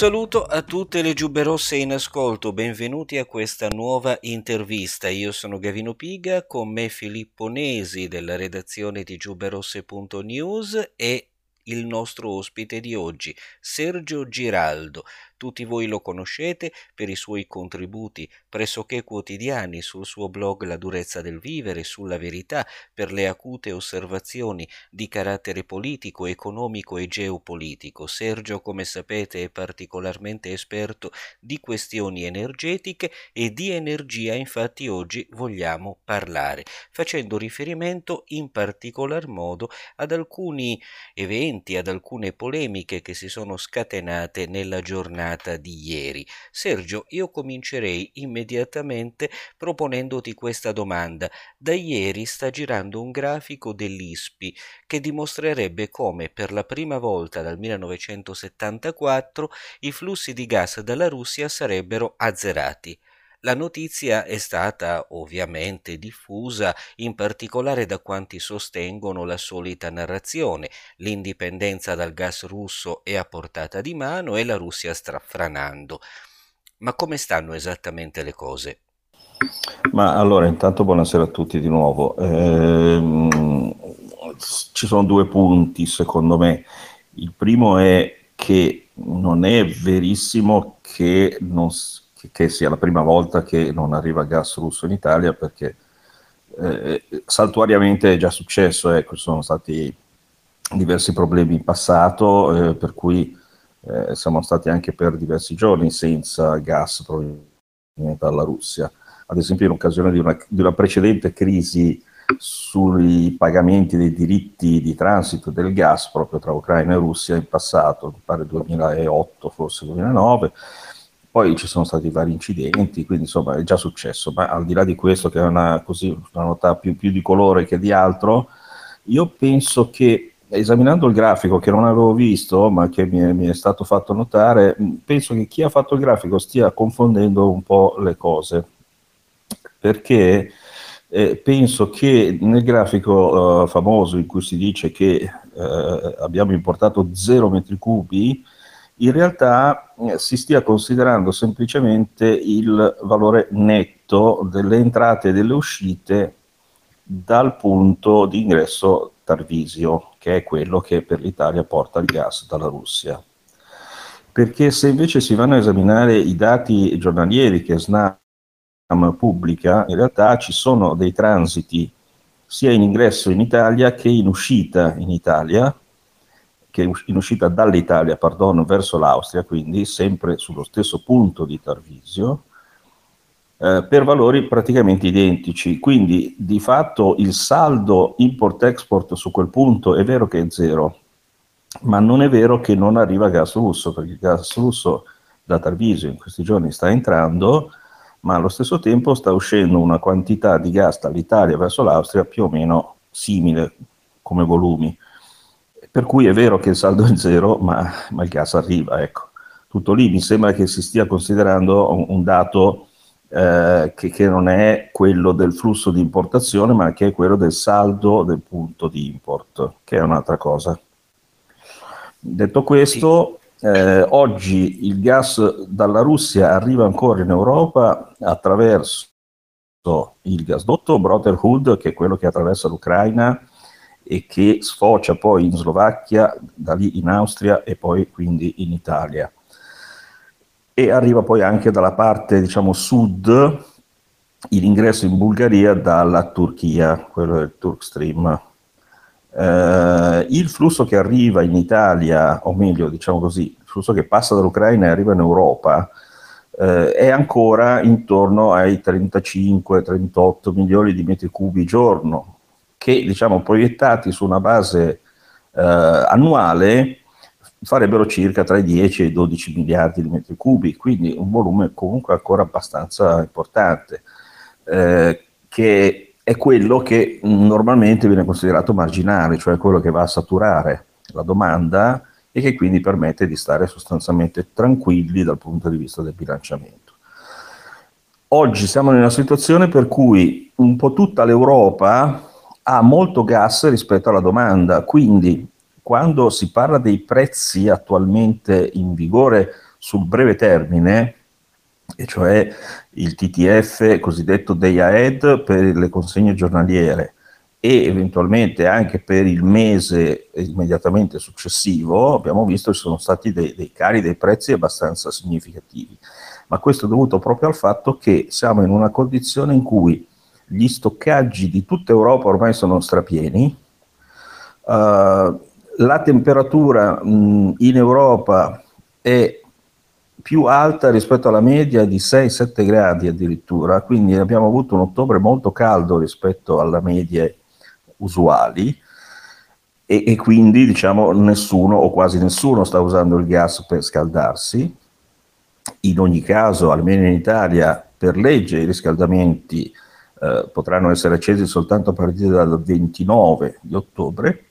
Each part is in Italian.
saluto a tutte le giubbe rosse in ascolto, benvenuti a questa nuova intervista. Io sono Gavino Piga, con me Filippo Nesi della redazione di giubberosse.news e il nostro ospite di oggi, Sergio Giraldo, tutti voi lo conoscete per i suoi contributi pressoché quotidiani sul suo blog La durezza del vivere, sulla verità, per le acute osservazioni di carattere politico, economico e geopolitico. Sergio, come sapete, è particolarmente esperto di questioni energetiche e di energia infatti oggi vogliamo parlare, facendo riferimento in particolar modo ad alcuni eventi, ad alcune polemiche che si sono scatenate nella giornata giornata di ieri. Sergio, io comincerei immediatamente proponendoti questa domanda. Da ieri sta girando un grafico dell'ISPI che dimostrerebbe come per la prima volta dal 1974 i flussi di gas dalla Russia sarebbero azzerati. La notizia è stata ovviamente diffusa in particolare da quanti sostengono la solita narrazione, l'indipendenza dal gas russo è a portata di mano e la Russia strafranando. Ma come stanno esattamente le cose? Ma allora, intanto buonasera a tutti di nuovo. Eh, ci sono due punti secondo me. Il primo è che non è verissimo che non, che, sia la prima volta che non arriva gas russo in Italia perché eh, saltuariamente è già successo, ecco, sono stati diversi problemi in passato eh, per cui eh, siamo stati anche per diversi giorni senza gas proveniente dalla Russia. Ad esempio in occasione di una, di una precedente crisi sui pagamenti dei diritti di transito del gas proprio tra Ucraina e Russia in passato, mi pare 2008, forse 2009, poi ci sono stati vari incidenti, quindi insomma è già successo, ma al di là di questo, che è una, così, una nota più, più di colore che di altro, io penso che esaminando il grafico che non avevo visto, ma che mi è, mi è, stato fatto notare, penso che chi ha fatto il grafico stia confondendo un po' le cose, perché eh, penso che nel grafico eh, famoso in cui si dice che eh, abbiamo importato 0 metri cubi, in realtà eh, si stia considerando semplicemente il valore netto delle entrate e delle uscite dal punto di ingresso Tarvisio, che è quello che per l'Italia porta il gas dalla Russia. Perché se invece si vanno a esaminare i dati giornalieri che SNAM pubblica, in realtà ci sono dei transiti sia in ingresso in Italia che in uscita in Italia, che in uscita dall'Italia, pardon, verso l'Austria, quindi sempre sullo stesso punto di Tarvisio, eh, per valori praticamente identici. Quindi di fatto il saldo import-export su quel punto è vero che è zero, ma non è vero che non arriva gas russo, perché il gas russo da Tarvisio in questi giorni sta entrando, ma allo stesso tempo sta uscendo una quantità di gas dall'Italia verso l'Austria più o meno simile come volumi. Per cui è vero che il saldo è zero, ma, ma il gas arriva, ecco. Tutto lì mi sembra che si stia considerando un, un dato eh, che, che, non è quello del flusso di importazione, ma che è quello del saldo del punto di import, che è un'altra cosa. Detto questo, eh, oggi il gas dalla Russia arriva ancora in Europa attraverso il gasdotto Brotherhood, che è quello che attraversa l'Ucraina e che sfocia poi in Slovacchia, da lì in Austria e poi quindi in Italia. E arriva poi anche dalla parte, diciamo, sud, l'ingresso in Bulgaria dalla Turchia, quello del Turkstream. Eh, il flusso che arriva in Italia, o meglio, diciamo così, il flusso che passa dall'Ucraina e arriva in Europa, eh, è ancora intorno ai 35-38 milioni di metri cubi giorno, che diciamo, proiettati su una base eh, annuale farebbero circa tra i 10 e i 12 miliardi di metri cubi, quindi un volume comunque ancora abbastanza importante, eh, che è quello che normalmente viene considerato marginale, cioè quello che va a saturare la domanda e che quindi permette di stare sostanzialmente tranquilli dal punto di vista del bilanciamento. Oggi siamo in una situazione per cui un po' tutta l'Europa ha molto gas rispetto alla domanda, quindi quando si parla dei prezzi attualmente in vigore sul breve termine, e cioè il TTF cosiddetto day ahead per le consegne giornaliere e eventualmente anche per il mese immediatamente successivo, abbiamo visto che ci sono stati dei, dei cari dei prezzi abbastanza significativi. Ma questo è dovuto proprio al fatto che siamo in una condizione in cui gli stoccaggi di tutta Europa ormai sono strapieni, uh, la temperatura mh, in Europa è più alta rispetto alla media di 6-7 gradi addirittura, quindi abbiamo avuto un ottobre molto caldo rispetto alla media usuali e, e quindi diciamo nessuno o quasi nessuno sta usando il gas per scaldarsi. In ogni caso, almeno in Italia, per legge i riscaldamenti eh, potranno essere accesi soltanto a partire dal 29 di ottobre.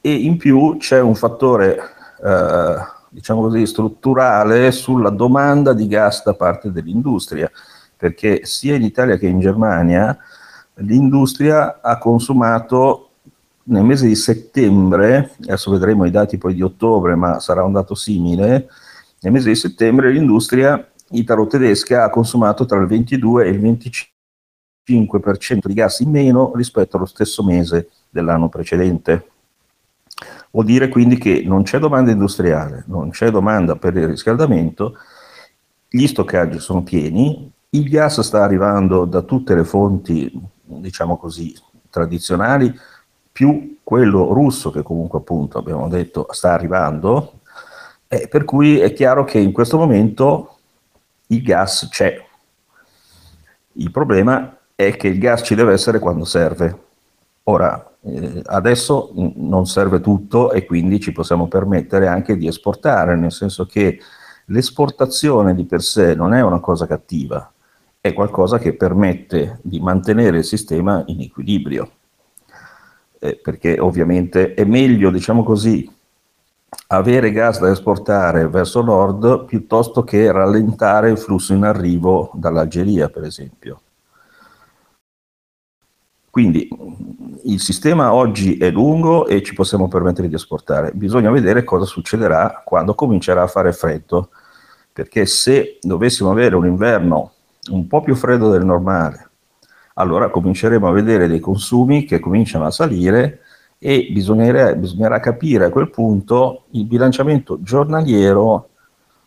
E in più c'è un fattore eh, diciamo così strutturale sulla domanda di gas da parte dell'industria perché sia in Italia che in Germania l'industria ha consumato nel mese di settembre, adesso vedremo i dati poi di ottobre, ma sarà un dato simile, nel mese di settembre l'industria italo-tedesca ha consumato tra il 22 e il 25 5% di gas in meno rispetto allo stesso mese dell'anno precedente. Vuol dire quindi che non c'è domanda industriale, non c'è domanda per il riscaldamento, gli stoccaggi sono pieni, il gas sta arrivando da tutte le fonti, diciamo così, tradizionali, più quello russo che comunque appunto abbiamo detto sta arrivando, eh, per cui è chiaro che in questo momento il gas c'è. Il problema è che il gas ci deve essere quando serve. Ora, eh, adesso non serve tutto e quindi ci possiamo permettere anche di esportare, nel senso che l'esportazione di per sé non è una cosa cattiva, è qualcosa che permette di mantenere il sistema in equilibrio. Eh, perché ovviamente è meglio, diciamo così, avere gas da esportare verso nord piuttosto che rallentare il flusso in arrivo dall'Algeria, per esempio. Quindi il sistema oggi è lungo e ci possiamo permettere di esportare. Bisogna vedere cosa succederà quando comincerà a fare freddo, perché se dovessimo avere un inverno un po' più freddo del normale, allora cominceremo a vedere dei consumi che cominciano a salire e bisognerà, capire a quel punto il bilanciamento giornaliero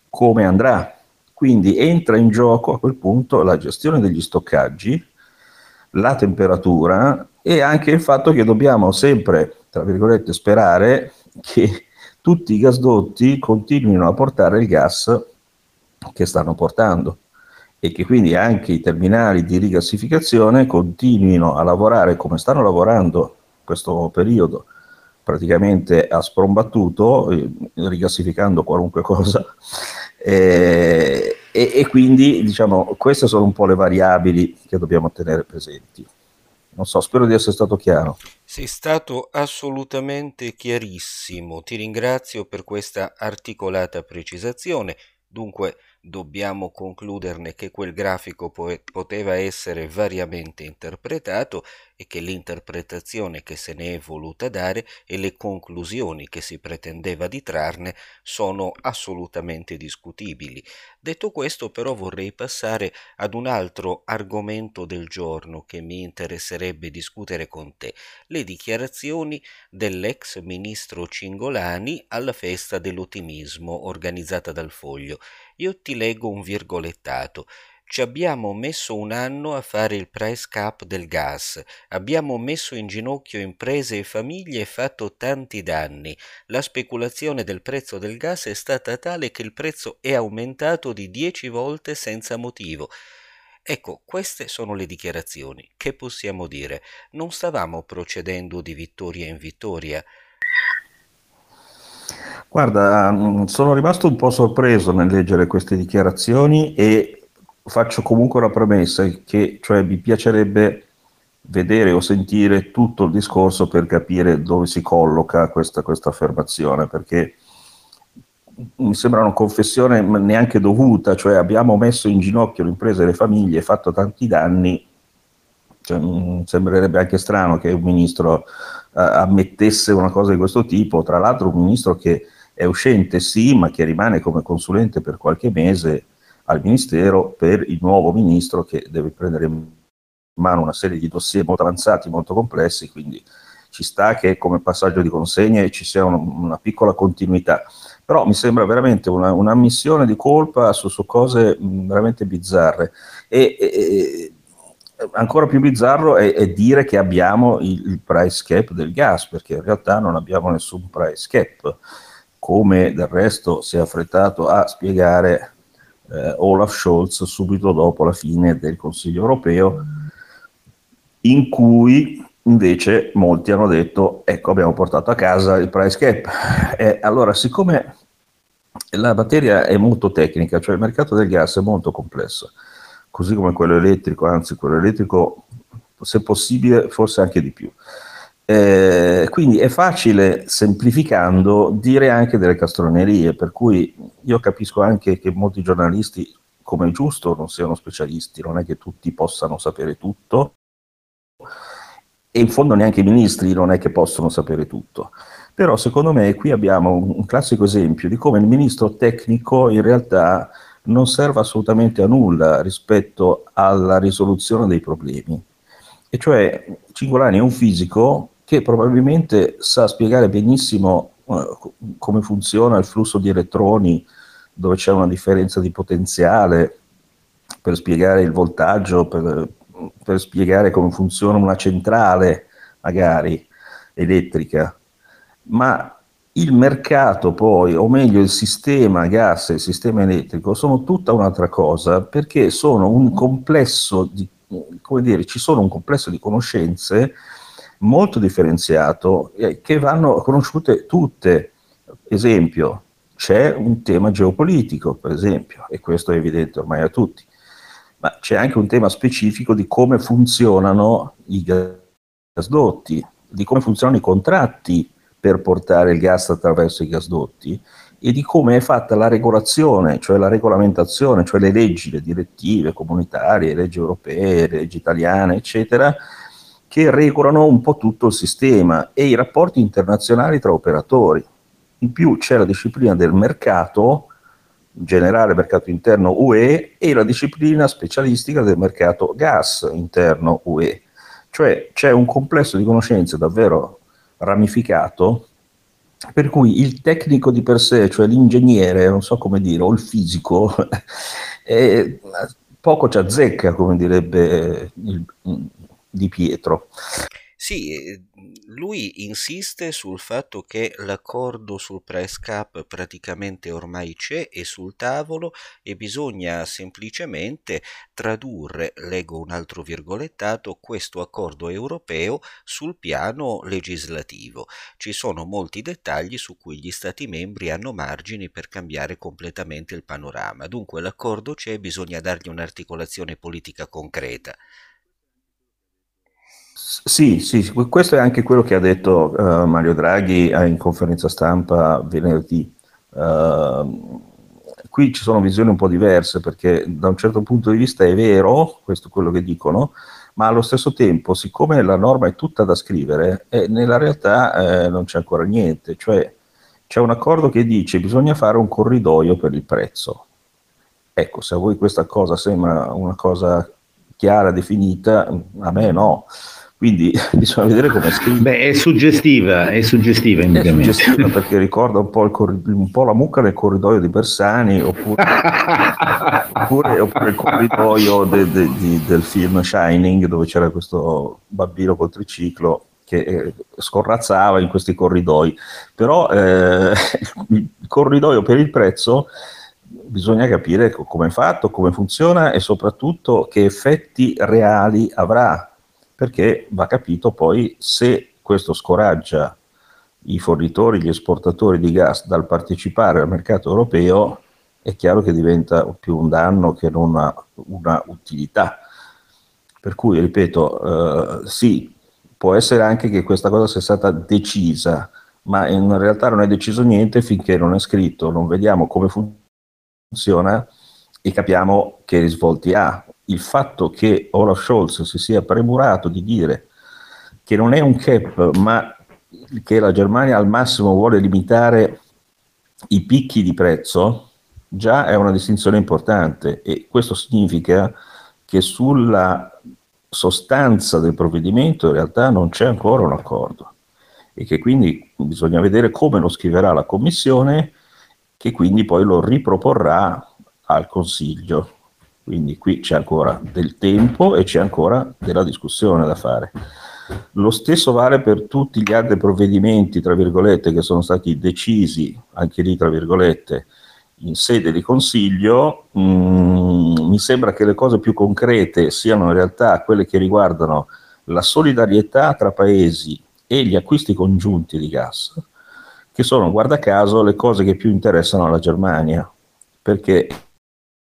come andrà. Quindi entra in gioco a quel punto la gestione degli stoccaggi la temperatura e anche il fatto che dobbiamo sempre, tra virgolette, sperare che tutti i gasdotti continuino a portare il gas che stanno portando e che quindi anche i terminali di rigassificazione continuino a lavorare come stanno lavorando in questo periodo, praticamente a sprombattuto, eh, rigassificando qualunque cosa. Eh, e, e, quindi diciamo queste sono un po' le variabili che dobbiamo tenere presenti. Non so, spero di essere stato chiaro. Sei stato assolutamente chiarissimo, ti ringrazio per questa articolata precisazione. Dunque, dobbiamo concluderne che quel grafico po- poteva essere variamente interpretato e che l'interpretazione che se ne è voluta dare e le conclusioni che si pretendeva di trarne sono assolutamente discutibili. Detto questo però vorrei passare ad un altro argomento del giorno che mi interesserebbe discutere con te, le dichiarazioni dell'ex ministro Cingolani alla festa dell'ottimismo organizzata dal Foglio. Io ti leggo un virgolettato. Ci abbiamo messo un anno a fare il price cap del gas, abbiamo messo in ginocchio imprese e famiglie e fatto tanti danni. La speculazione del prezzo del gas è stata tale che il prezzo è aumentato di dieci volte senza motivo. Ecco, queste sono le dichiarazioni. Che possiamo dire? Non stavamo procedendo di vittoria in vittoria. Guarda, mm, sono rimasto un po' sorpreso nel leggere queste dichiarazioni e faccio comunque una premessa che cioè, mi piacerebbe vedere o sentire tutto il discorso per capire dove si colloca questa, questa affermazione, perché mi sembra una confessione neanche dovuta, cioè abbiamo messo in ginocchio le imprese e le famiglie, fatto tanti danni, cioè, mm, sembrerebbe anche strano che un ministro ammettesse una cosa di questo tipo, tra l'altro un ministro che è uscente sì, ma che rimane come consulente per qualche mese al Ministero per il nuovo ministro che deve prendere in mano una serie di dossier molto avanzati, molto complessi, quindi ci sta che come passaggio di consegne ci sia un, una piccola continuità. Però mi sembra veramente una, una missione di colpa su, su cose veramente bizzarre. E, e, ancora più bizzarro è, è, dire che abbiamo il, il price cap del gas, perché in realtà non abbiamo nessun price cap, come del resto si è affrettato a spiegare eh, Olaf Scholz subito dopo la fine del Consiglio europeo, in cui invece molti hanno detto ecco abbiamo portato a casa il price cap. E allora siccome la materia è molto tecnica, cioè il mercato del gas è molto complesso, così come quello elettrico, anzi quello elettrico se possibile forse anche di più. Eh, quindi è facile, semplificando, dire anche delle castronerie, per cui io capisco anche che molti giornalisti, come è giusto, non siano specialisti, non è che tutti possano sapere tutto, e in fondo neanche i ministri non è che possono sapere tutto. Però secondo me qui abbiamo un classico esempio di come il ministro tecnico in realtà non serve assolutamente a nulla rispetto alla risoluzione dei problemi. E cioè Cingolani è un fisico che probabilmente sa spiegare benissimo uh, come funziona il flusso di elettroni dove c'è una differenza di potenziale per spiegare il voltaggio, per, per spiegare come funziona una centrale magari elettrica, ma il mercato poi, o meglio il sistema gas e il sistema elettrico, sono tutta un'altra cosa perché sono un complesso di, come dire, ci sono un complesso di conoscenze molto differenziato eh, che vanno conosciute tutte. Esempio, c'è un tema geopolitico, per esempio, e questo è evidente ormai a tutti, ma c'è anche un tema specifico di come funzionano i gasdotti, di come funzionano i contratti per portare il gas attraverso i gasdotti e di come è fatta la regolazione, cioè la regolamentazione, cioè le leggi, le direttive comunitarie, le leggi europee, le leggi italiane, eccetera, che regolano un po' tutto il sistema e i rapporti internazionali tra operatori. In più c'è la disciplina del mercato, generale mercato interno UE, e la disciplina specialistica del mercato gas interno UE. Cioè c'è un complesso di conoscenze davvero ramificato per cui il tecnico di per sé, cioè l'ingegnere, non so come dire, o il fisico, è, poco ci azzecca, come direbbe il, di Pietro. Sì, eh, lui insiste sul fatto che l'accordo sul price cap praticamente ormai c'è, è sul tavolo e bisogna semplicemente tradurre, leggo un altro virgolettato, questo accordo europeo sul piano legislativo. Ci sono molti dettagli su cui gli Stati membri hanno margini per cambiare completamente il panorama. Dunque l'accordo c'è, bisogna dargli un'articolazione politica concreta. Sì, sì, questo è anche quello che ha detto uh, Mario Draghi in conferenza stampa venerdì. Uh, qui ci sono visioni un po' diverse perché da un certo punto di vista è vero, questo è quello che dicono, ma allo stesso tempo, siccome la norma è tutta da scrivere, eh, nella realtà eh, non c'è ancora niente, cioè c'è un accordo che dice bisogna fare un corridoio per il prezzo. Ecco, se a voi questa cosa sembra una cosa chiara, definita, a me no. Quindi bisogna vedere come scrive. Beh, è suggestiva, è suggestiva È suggestiva perché ricorda un po, corrid- un po', la mucca nel corridoio di Bersani oppure, oppure, oppure il corridoio de, de, de, del film Shining dove c'era questo bambino col triciclo che eh, scorrazzava in questi corridoi. Però eh, il corridoio per il prezzo bisogna capire come è fatto, come funziona e soprattutto che effetti reali avrà perché va capito poi se questo scoraggia i fornitori, gli esportatori di gas dal partecipare al mercato europeo, è chiaro che diventa più un danno che non una, una utilità. Per cui, ripeto, eh, sì, può essere anche che questa cosa sia stata decisa, ma in realtà non è deciso niente finché non è scritto, non vediamo come funziona e capiamo che risvolti ha il fatto che Olaf Scholz si sia premurato di dire che non è un cap, ma che la Germania al massimo vuole limitare i picchi di prezzo già è una distinzione importante e questo significa che sulla sostanza del provvedimento in realtà non c'è ancora un accordo e che quindi bisogna vedere come lo scriverà la Commissione che quindi poi lo riproporrà al Consiglio. Quindi qui c'è ancora del tempo e c'è ancora della discussione da fare. Lo stesso vale per tutti gli altri provvedimenti, tra virgolette, che sono stati decisi, anche lì, tra virgolette, in sede di Consiglio. Mm, mi sembra che le cose più concrete siano in realtà quelle che riguardano la solidarietà tra paesi e gli acquisti congiunti di gas, che sono, guarda caso, le cose che più interessano la Germania, perché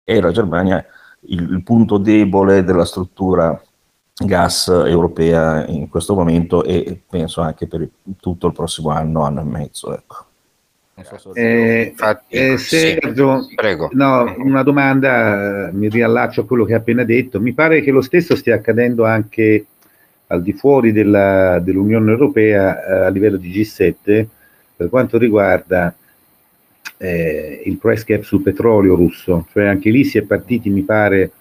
è la Germania il, il punto debole della struttura gas europea in questo momento e penso anche per tutto il prossimo anno, anno e mezzo. Ecco. So eh, eh, Sergio, sì, prego. No, una domanda, mi riallaccio a quello che hai appena detto. Mi pare che lo stesso stia accadendo anche al di fuori della, dell'Unione Europea eh, a livello di G7 per quanto riguarda eh, il price cap sul petrolio russo, cioè anche lì si è partiti, mi pare,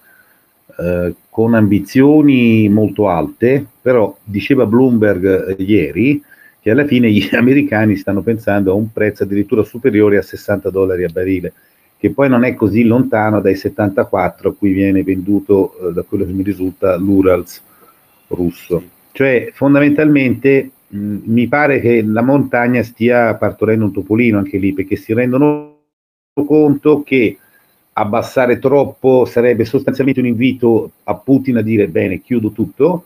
eh, con ambizioni molto alte, però diceva Bloomberg eh, ieri che alla fine gli americani stanno pensando a un prezzo addirittura superiore a 60 dollari a barile, che poi non è così lontano dai 74 a cui viene venduto, eh, da quello che mi risulta, l'Urals russo. Cioè fondamentalmente mh, mi pare che la montagna stia partorendo un topolino anche lì, perché si rendono conto che abbassare troppo sarebbe sostanzialmente un invito a Putin a dire bene, chiudo tutto.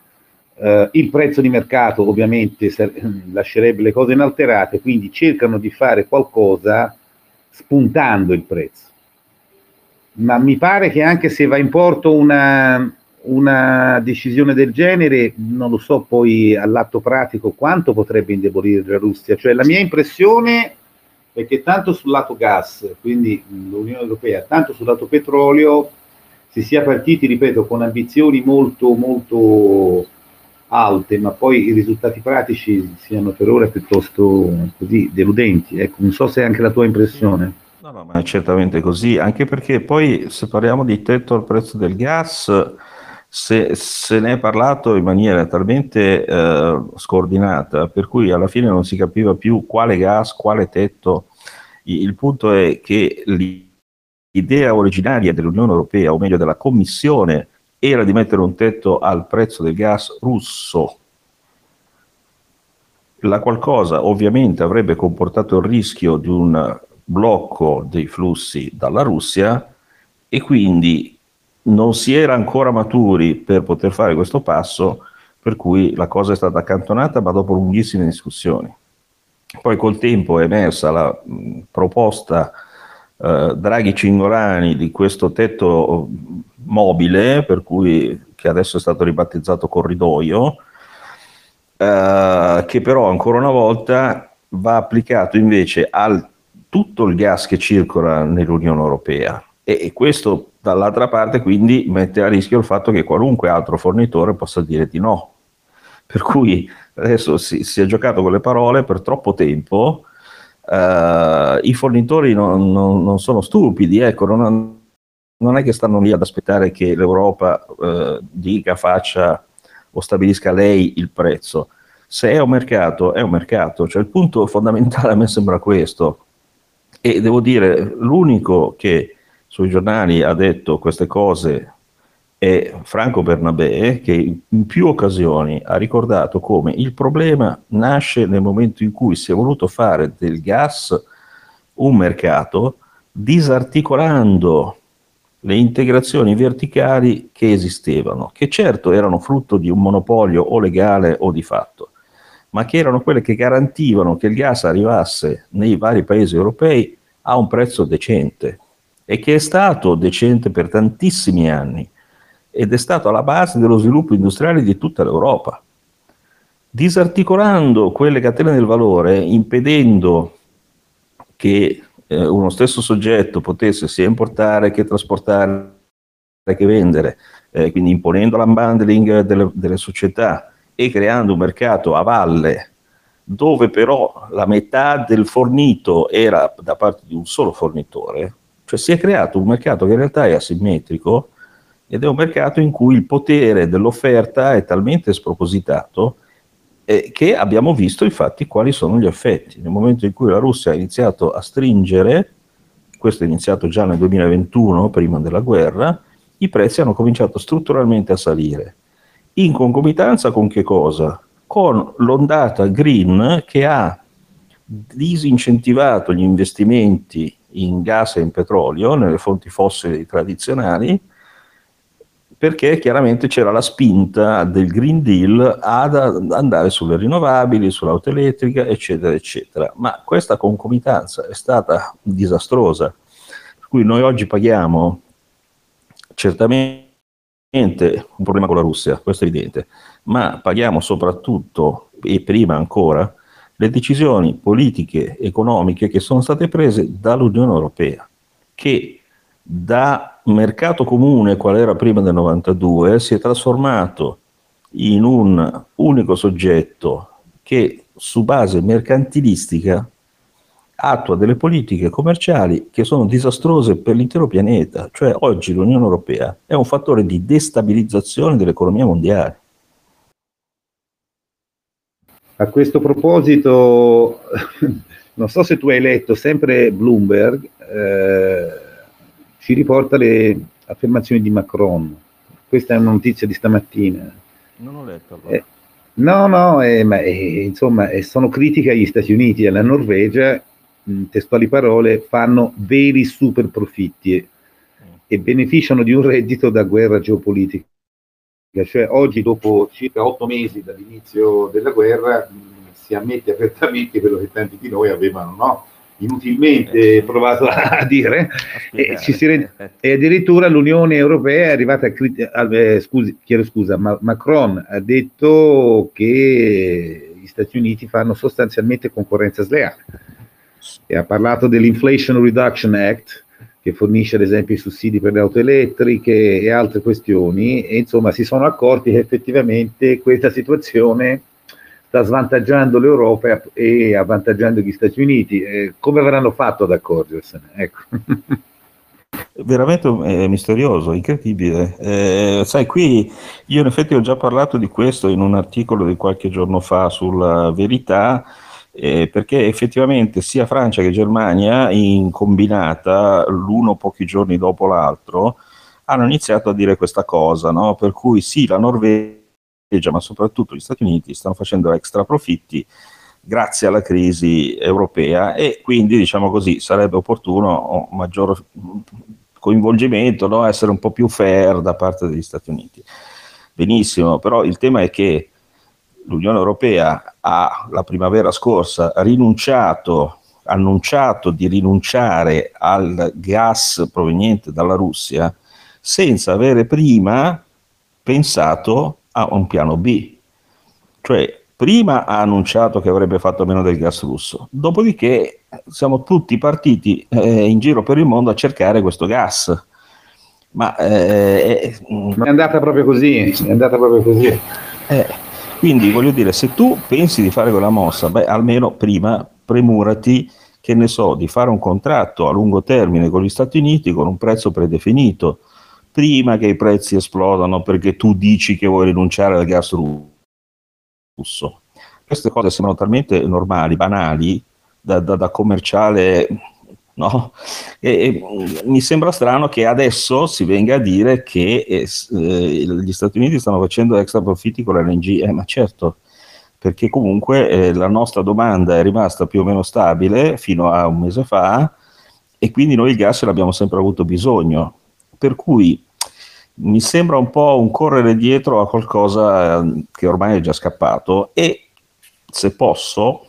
Uh, il prezzo di mercato ovviamente ser- lascerebbe le cose inalterate, quindi cercano di fare qualcosa spuntando il prezzo. Ma mi pare che anche se va in porto una, una decisione del genere, non lo so poi all'atto pratico quanto potrebbe indebolire la Russia. Cioè la mia impressione è che tanto sul lato gas, quindi l'Unione Europea, tanto sul lato petrolio, si sia partiti, ripeto, con ambizioni molto, molto alte, ma poi i risultati pratici siano per ora piuttosto così deludenti. Ecco, non so se è anche la tua impressione. No, no, ma è certamente così, anche perché poi se parliamo di tetto al prezzo del gas, se, se ne è parlato in maniera talmente eh, scordinata, per cui alla fine non si capiva più quale gas, quale tetto. Il punto è che l'idea originaria dell'Unione Europea, o meglio della Commissione, era di mettere un tetto al prezzo del gas russo. La qualcosa ovviamente avrebbe comportato il rischio di un blocco dei flussi dalla Russia e quindi non si era ancora maturi per poter fare questo passo, per cui la cosa è stata accantonata, ma dopo lunghissime discussioni. Poi col tempo è emersa la mh, proposta eh, Draghi-Cingolani di questo tetto mobile, per cui, che adesso è stato ribattezzato corridoio, eh, che però ancora una volta va applicato invece a tutto il gas che circola nell'Unione Europea. E, e questo Dall'altra parte quindi mette a rischio il fatto che qualunque altro fornitore possa dire di no. Per cui adesso si, si è giocato con le parole per troppo tempo. Uh, I fornitori non, non, non, sono stupidi, ecco, non, non, è che stanno lì ad aspettare che l'Europa uh, dica, faccia o stabilisca lei il prezzo. Se è un mercato, è un mercato. Cioè, il punto fondamentale a me sembra questo. E devo dire, l'unico che sui giornali ha detto queste cose è Franco Bernabé che in più occasioni ha ricordato come il problema nasce nel momento in cui si è voluto fare del gas un mercato disarticolando le integrazioni verticali che esistevano, che certo erano frutto di un monopolio o legale o di fatto, ma che erano quelle che garantivano che il gas arrivasse nei vari paesi europei a un prezzo decente e che è stato decente per tantissimi anni ed è stato alla base dello sviluppo industriale di tutta l'Europa. Disarticolando quelle catene del valore, impedendo che eh, uno stesso soggetto potesse sia importare che trasportare che vendere, eh, quindi imponendo l'unbundling delle, delle società e creando un mercato a valle dove però la metà del fornito era da parte di un solo fornitore, cioè si è creato un mercato che in realtà è asimmetrico ed è un mercato in cui il potere dell'offerta è talmente spropositato eh, che abbiamo visto infatti quali sono gli effetti. Nel momento in cui la Russia ha iniziato a stringere, questo è iniziato già nel 2021, prima della guerra, i prezzi hanno cominciato strutturalmente a salire. In concomitanza con che cosa? Con l'ondata green che ha disincentivato gli investimenti in gas e in petrolio, nelle fonti fossili tradizionali, perché chiaramente c'era la spinta del Green Deal ad andare sulle rinnovabili, sull'auto elettrica, eccetera, eccetera. Ma questa concomitanza è stata disastrosa, per cui noi oggi paghiamo certamente un problema con la Russia, questo è evidente, ma paghiamo soprattutto e prima ancora le decisioni politiche, economiche che sono state prese dall'Unione Europea, che da mercato comune, qual era prima del 92, si è trasformato in un unico soggetto che su base mercantilistica attua delle politiche commerciali che sono disastrose per l'intero pianeta. Cioè oggi l'Unione Europea è un fattore di destabilizzazione dell'economia mondiale. A questo proposito, non so se tu hai letto sempre Bloomberg, eh, ci riporta le affermazioni di Macron. Questa è una notizia di stamattina. Non ho letto. Allora. Eh, no, no, eh, ma eh, insomma eh, sono critiche agli Stati Uniti e alla Norvegia, mh, testuali parole, fanno veri super profitti mm. e beneficiano di un reddito da guerra geopolitica. Cioè oggi, dopo circa otto mesi dall'inizio della guerra, mh, si ammette apertamente quello che tanti di noi avevano, no? inutilmente eh, provato a dire, e, rende, e, addirittura l'Unione Europea è arrivata a criticare, eh, scusi, chiedo scusa, ma Macron ha detto che gli Stati Uniti fanno sostanzialmente concorrenza sleale. E ha parlato dell'Inflation Reduction Act che fornisce ad esempio i sussidi per le auto elettriche e altre questioni e insomma si sono accorti che effettivamente questa situazione sta svantaggiando l'Europa e avvantaggiando gli Stati Uniti. Eh, come avranno fatto ad accorgersene? Ecco. Veramente è misterioso, incredibile. Eh, sai, qui io in effetti ho già parlato di questo in un articolo di qualche giorno fa sulla verità, eh, perché effettivamente sia Francia che Germania, in combinata, l'uno pochi giorni dopo l'altro, hanno iniziato a dire questa cosa, no? per cui sì, la Norvegia ma soprattutto gli Stati Uniti stanno facendo extra profitti grazie alla crisi europea e quindi diciamo così sarebbe opportuno un maggior coinvolgimento, no? essere un po' più fair da parte degli Stati Uniti. Benissimo, però il tema è che l'Unione Europea ha la primavera scorsa rinunciato, annunciato di rinunciare al gas proveniente dalla Russia senza avere prima pensato ha un piano B. Cioè, prima ha annunciato che avrebbe fatto meno del gas russo, dopodiché siamo tutti partiti eh, in giro per il mondo a cercare questo gas. Ma, eh, Ma è andata proprio così, è andata proprio così. Eh, quindi voglio dire, se tu pensi di fare quella mossa, beh, almeno prima premurati, che ne so, di fare un contratto a lungo termine con gli Stati Uniti con un prezzo predefinito prima che i prezzi esplodano perché tu dici che vuoi rinunciare al gas russo. Queste cose sembrano talmente normali, banali, da, da, da commerciale, no? E, e, mi sembra strano che adesso si venga a dire che eh, eh gli Stati Uniti stanno facendo extra profitti con l'LNG, eh, ma certo, perché comunque eh, la nostra domanda è rimasta più o meno stabile fino a un mese fa e quindi noi il gas l'abbiamo sempre avuto bisogno. Per cui mi sembra un po' un correre dietro a qualcosa eh, che ormai è già scappato e se posso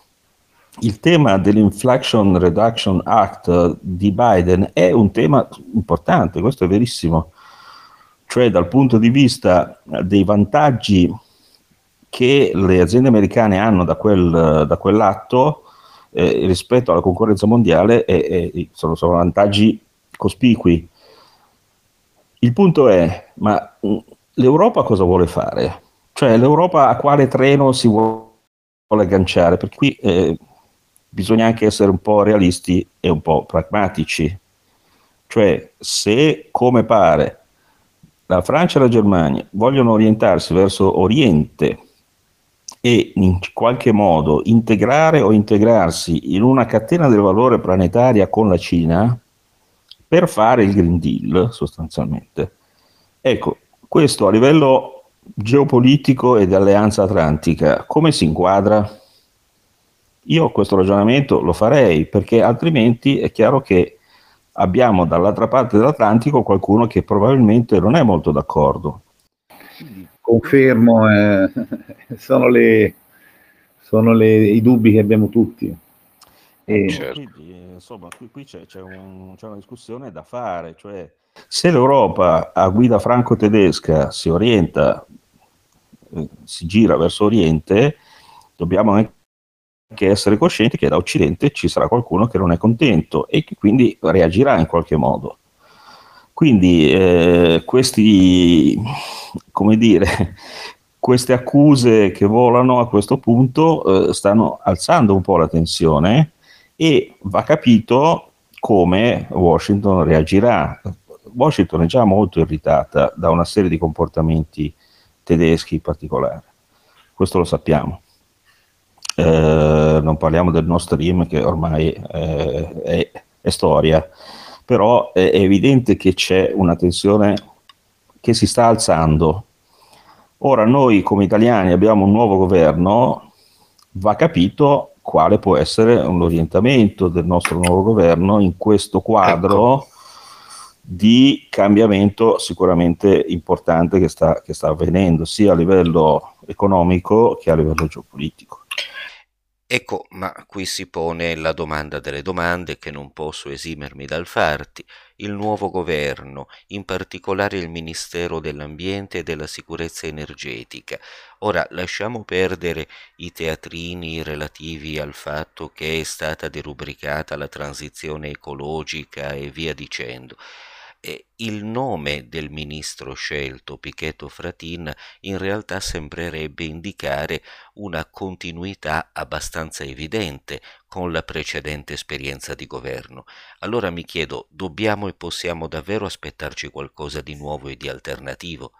il tema dell'Inflation Reduction Act di Biden è un tema importante, questo è verissimo, cioè dal punto di vista dei vantaggi che le aziende americane hanno da, quel, da quell'atto eh, rispetto alla concorrenza mondiale eh, eh, sono, sono vantaggi cospicui. Il punto è, ma mm, l'Europa cosa vuole fare? Cioè l'Europa a quale treno si vuole agganciare, perché qui eh, bisogna anche essere un po' realisti e un po' pragmatici. Cioè, se come pare la Francia e la Germania vogliono orientarsi verso Oriente e in qualche modo integrare o integrarsi in una catena del valore planetaria con la Cina per fare il Green Deal sostanzialmente. Ecco, questo a livello geopolitico e di alleanza atlantica, come si inquadra? Io questo ragionamento lo farei perché altrimenti è chiaro che abbiamo dall'altra parte dell'Atlantico qualcuno che probabilmente non è molto d'accordo. Confermo, eh, sono, le, sono le, i dubbi che abbiamo tutti. E... Certo. Quindi, insomma, qui, qui c'è, c'è, un, c'è, una discussione da fare, cioè se l'Europa a guida franco-tedesca si orienta eh, si gira verso Oriente, dobbiamo anche essere coscienti che da Occidente ci sarà qualcuno che non è contento e che quindi reagirà in qualche modo. Quindi eh, questi, come dire, queste accuse che volano a questo punto eh, stanno alzando un po' la tensione e va capito come Washington reagirà. Washington è già molto irritata da una serie di comportamenti tedeschi in particolare. Questo lo sappiamo. Eh, non parliamo del Nord Stream che ormai eh, è, è, storia, però è, è evidente che c'è una tensione che si sta alzando. Ora noi come italiani abbiamo un nuovo governo, va capito quale può essere un orientamento del nostro nuovo governo in questo quadro. Ecco di cambiamento sicuramente importante che sta, che sta avvenendo sia a livello economico che a livello geopolitico. Ecco, ma qui si pone la domanda delle domande che non posso esimermi dal farti. Il nuovo governo, in particolare il Ministero dell'Ambiente e della Sicurezza Energetica. Ora lasciamo perdere i teatrini relativi al fatto che è stata derubricata la transizione ecologica e via dicendo il nome del ministro scelto, Pichetto Fratin, in realtà sembrerebbe indicare una continuità abbastanza evidente con la precedente esperienza di governo. Allora mi chiedo, dobbiamo e possiamo davvero aspettarci qualcosa di nuovo e di alternativo?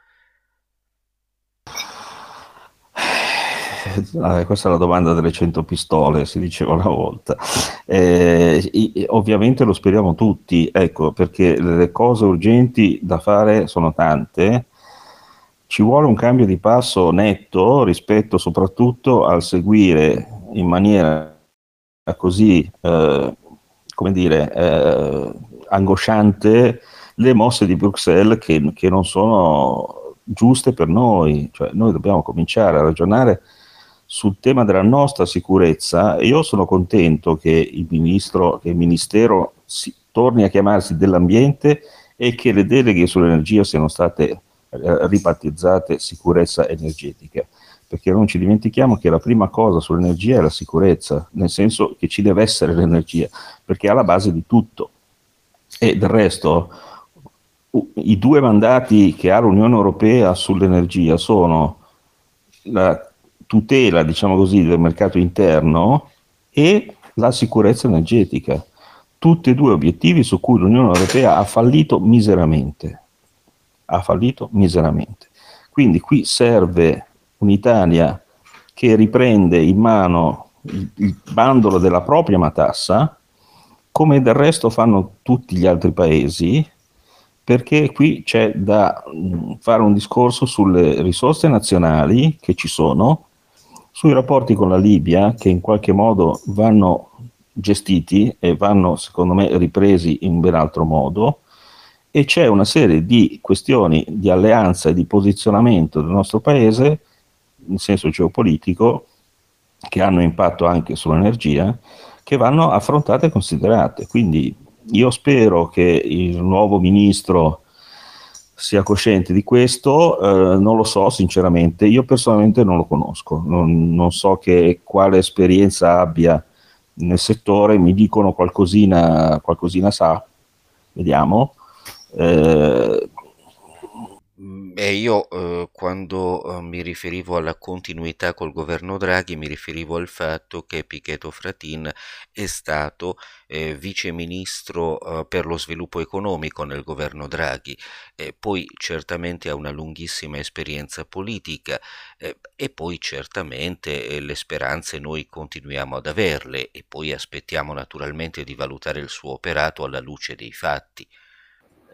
Ah, questa è la domanda delle 100 pistole, si diceva una volta. Eh, ovviamente lo speriamo tutti, ecco, perché le cose urgenti da fare sono tante. Ci vuole un cambio di passo netto rispetto soprattutto al seguire in maniera così, eh, come dire, eh, angosciante le mosse di Bruxelles che, che non sono giuste per noi. Cioè, noi dobbiamo cominciare a ragionare sul tema della nostra sicurezza, io sono contento che il, ministro, che il Ministero si, torni a chiamarsi dell'ambiente e che le deleghe sull'energia siano state eh, ribattezzate sicurezza energetica, perché non ci dimentichiamo che la prima cosa sull'energia è la sicurezza, nel senso che ci deve essere l'energia, perché è alla base di tutto. E del resto, i due mandati che ha l'Unione Europea sull'energia sono la tutela, diciamo così, del mercato interno e la sicurezza energetica. Tutti e due obiettivi su cui l'Unione Europea ha fallito miseramente. Ha fallito miseramente. Quindi qui serve un'Italia che riprende in mano il, il bandolo della propria matassa, come del resto fanno tutti gli altri paesi, perché qui c'è da mm, fare un discorso sulle risorse nazionali che ci sono, sui rapporti con la Libia, che in qualche modo vanno gestiti e vanno, secondo me, ripresi in ben altro modo, e c'è una serie di questioni di alleanza e di posizionamento del nostro paese, in senso geopolitico, che hanno impatto anche sull'energia, che vanno affrontate e considerate. Quindi io spero che il nuovo ministro sia cosciente di questo, eh, non lo so sinceramente, io personalmente non lo conosco, non, non, so che, quale esperienza abbia nel settore, mi dicono qualcosina, qualcosina sa, vediamo. Eh, E io eh, quando eh, mi riferivo alla continuità col governo Draghi mi riferivo al fatto che Pichetto Fratin è stato eh, vice ministro eh, per lo sviluppo economico nel governo Draghi, poi certamente ha una lunghissima esperienza politica eh, e poi certamente eh, le speranze noi continuiamo ad averle e poi aspettiamo naturalmente di valutare il suo operato alla luce dei fatti.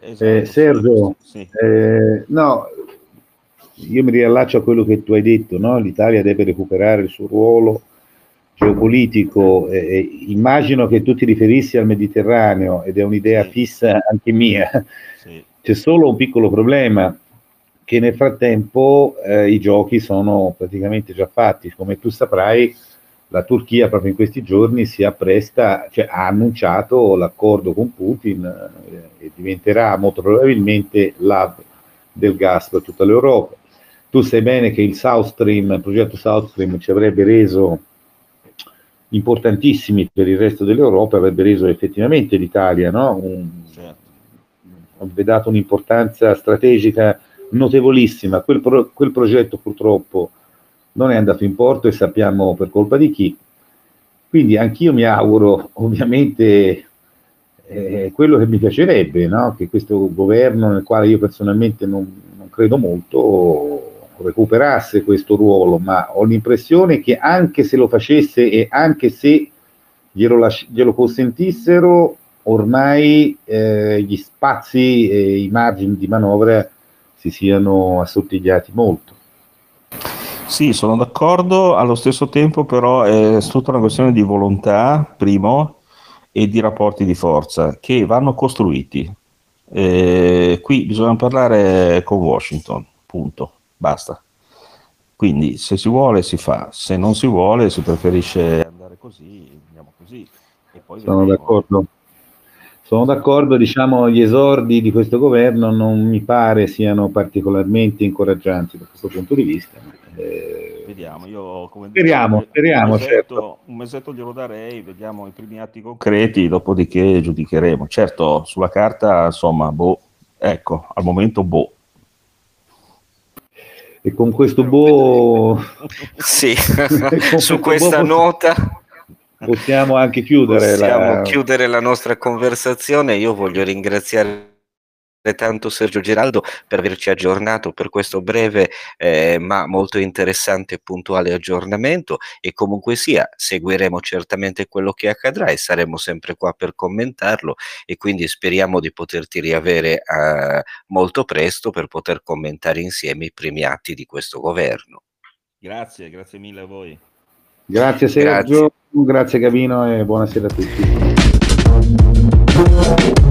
Esatto, eh, Sergio, sì. eh, no, io mi riallaccio a quello che tu hai detto, no? l'Italia deve recuperare il suo ruolo geopolitico, eh, immagino che tu ti riferissi al Mediterraneo ed è un'idea sì. fissa anche mia. Sì. C'è solo un piccolo problema, che nel frattempo eh, i giochi sono praticamente già fatti. Come tu saprai, la Turchia proprio in questi giorni si appresta, cioè ha annunciato l'accordo con Putin eh, e diventerà molto probabilmente l'hub del gas per tutta l'Europa. Tu sai bene che il South Stream, il progetto South Stream ci avrebbe reso importantissimi per il resto dell'Europa, avrebbe reso effettivamente l'Italia, no? Un, certo. avrebbe dato un'importanza strategica notevolissima. Quel, pro, quel progetto purtroppo non è andato in porto e sappiamo per colpa di chi. Quindi anch'io mi auguro, ovviamente, eh, quello che mi piacerebbe, no? che questo governo, nel quale io personalmente non, non, credo molto, recuperasse questo ruolo, ma ho l'impressione che anche se lo facesse e anche se glielo, lasci- glielo consentissero, ormai eh, gli spazi e i margini di manovra si siano assottigliati molto. Sì, sono d'accordo, allo stesso tempo però è tutta una questione di volontà, primo, e di rapporti di forza che vanno costruiti. Eh, qui bisogna parlare con Washington, punto, basta. Quindi se si vuole si fa, se non si vuole si preferisce andare così, andiamo così. Sono d'accordo. Sono d'accordo, diciamo, gli esordi di questo governo non mi pare siano particolarmente incoraggianti da questo punto di vista. Eh, vediamo, io come speriamo, dico, speriamo, un mesetto, certo. un mesetto glielo darei, vediamo i primi atti concreti, dopodiché giudicheremo. Certo, sulla carta, insomma, boh, ecco, al momento boh. E con questo boh... sì, su questa boh, nota possiamo anche chiudere, possiamo la... chiudere la nostra conversazione. Io voglio ringraziare tanto Sergio Giraldo per averci aggiornato per questo breve eh, ma molto interessante e puntuale aggiornamento e comunque sia seguiremo certamente quello che accadrà e saremo sempre qua per commentarlo e quindi speriamo di poterti riavere eh, molto presto per poter commentare insieme i primi atti di questo governo. Grazie, grazie mille a voi. Grazie Sergio, grazie, grazie Gavino e buonasera a tutti.